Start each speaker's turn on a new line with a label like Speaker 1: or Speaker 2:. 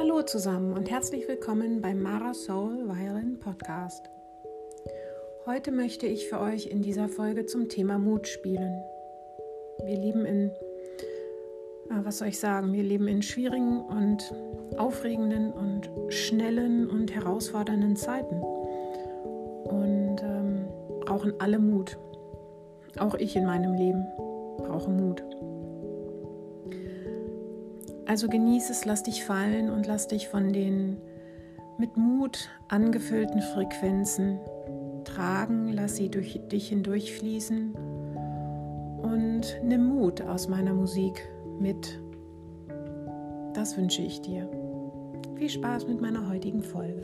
Speaker 1: Hallo zusammen und herzlich willkommen beim Mara Soul Violin Podcast. Heute möchte ich für euch in dieser Folge zum Thema Mut spielen. Wir leben in, äh, was soll ich sagen, wir leben in schwierigen und aufregenden und schnellen und herausfordernden Zeiten und ähm, brauchen alle Mut. Auch ich in meinem Leben brauche Mut. Also genieße es, lass dich fallen und lass dich von den mit Mut angefüllten Frequenzen tragen, lass sie durch dich hindurchfließen und nimm Mut aus meiner Musik mit. Das wünsche ich dir. Viel Spaß mit meiner heutigen Folge.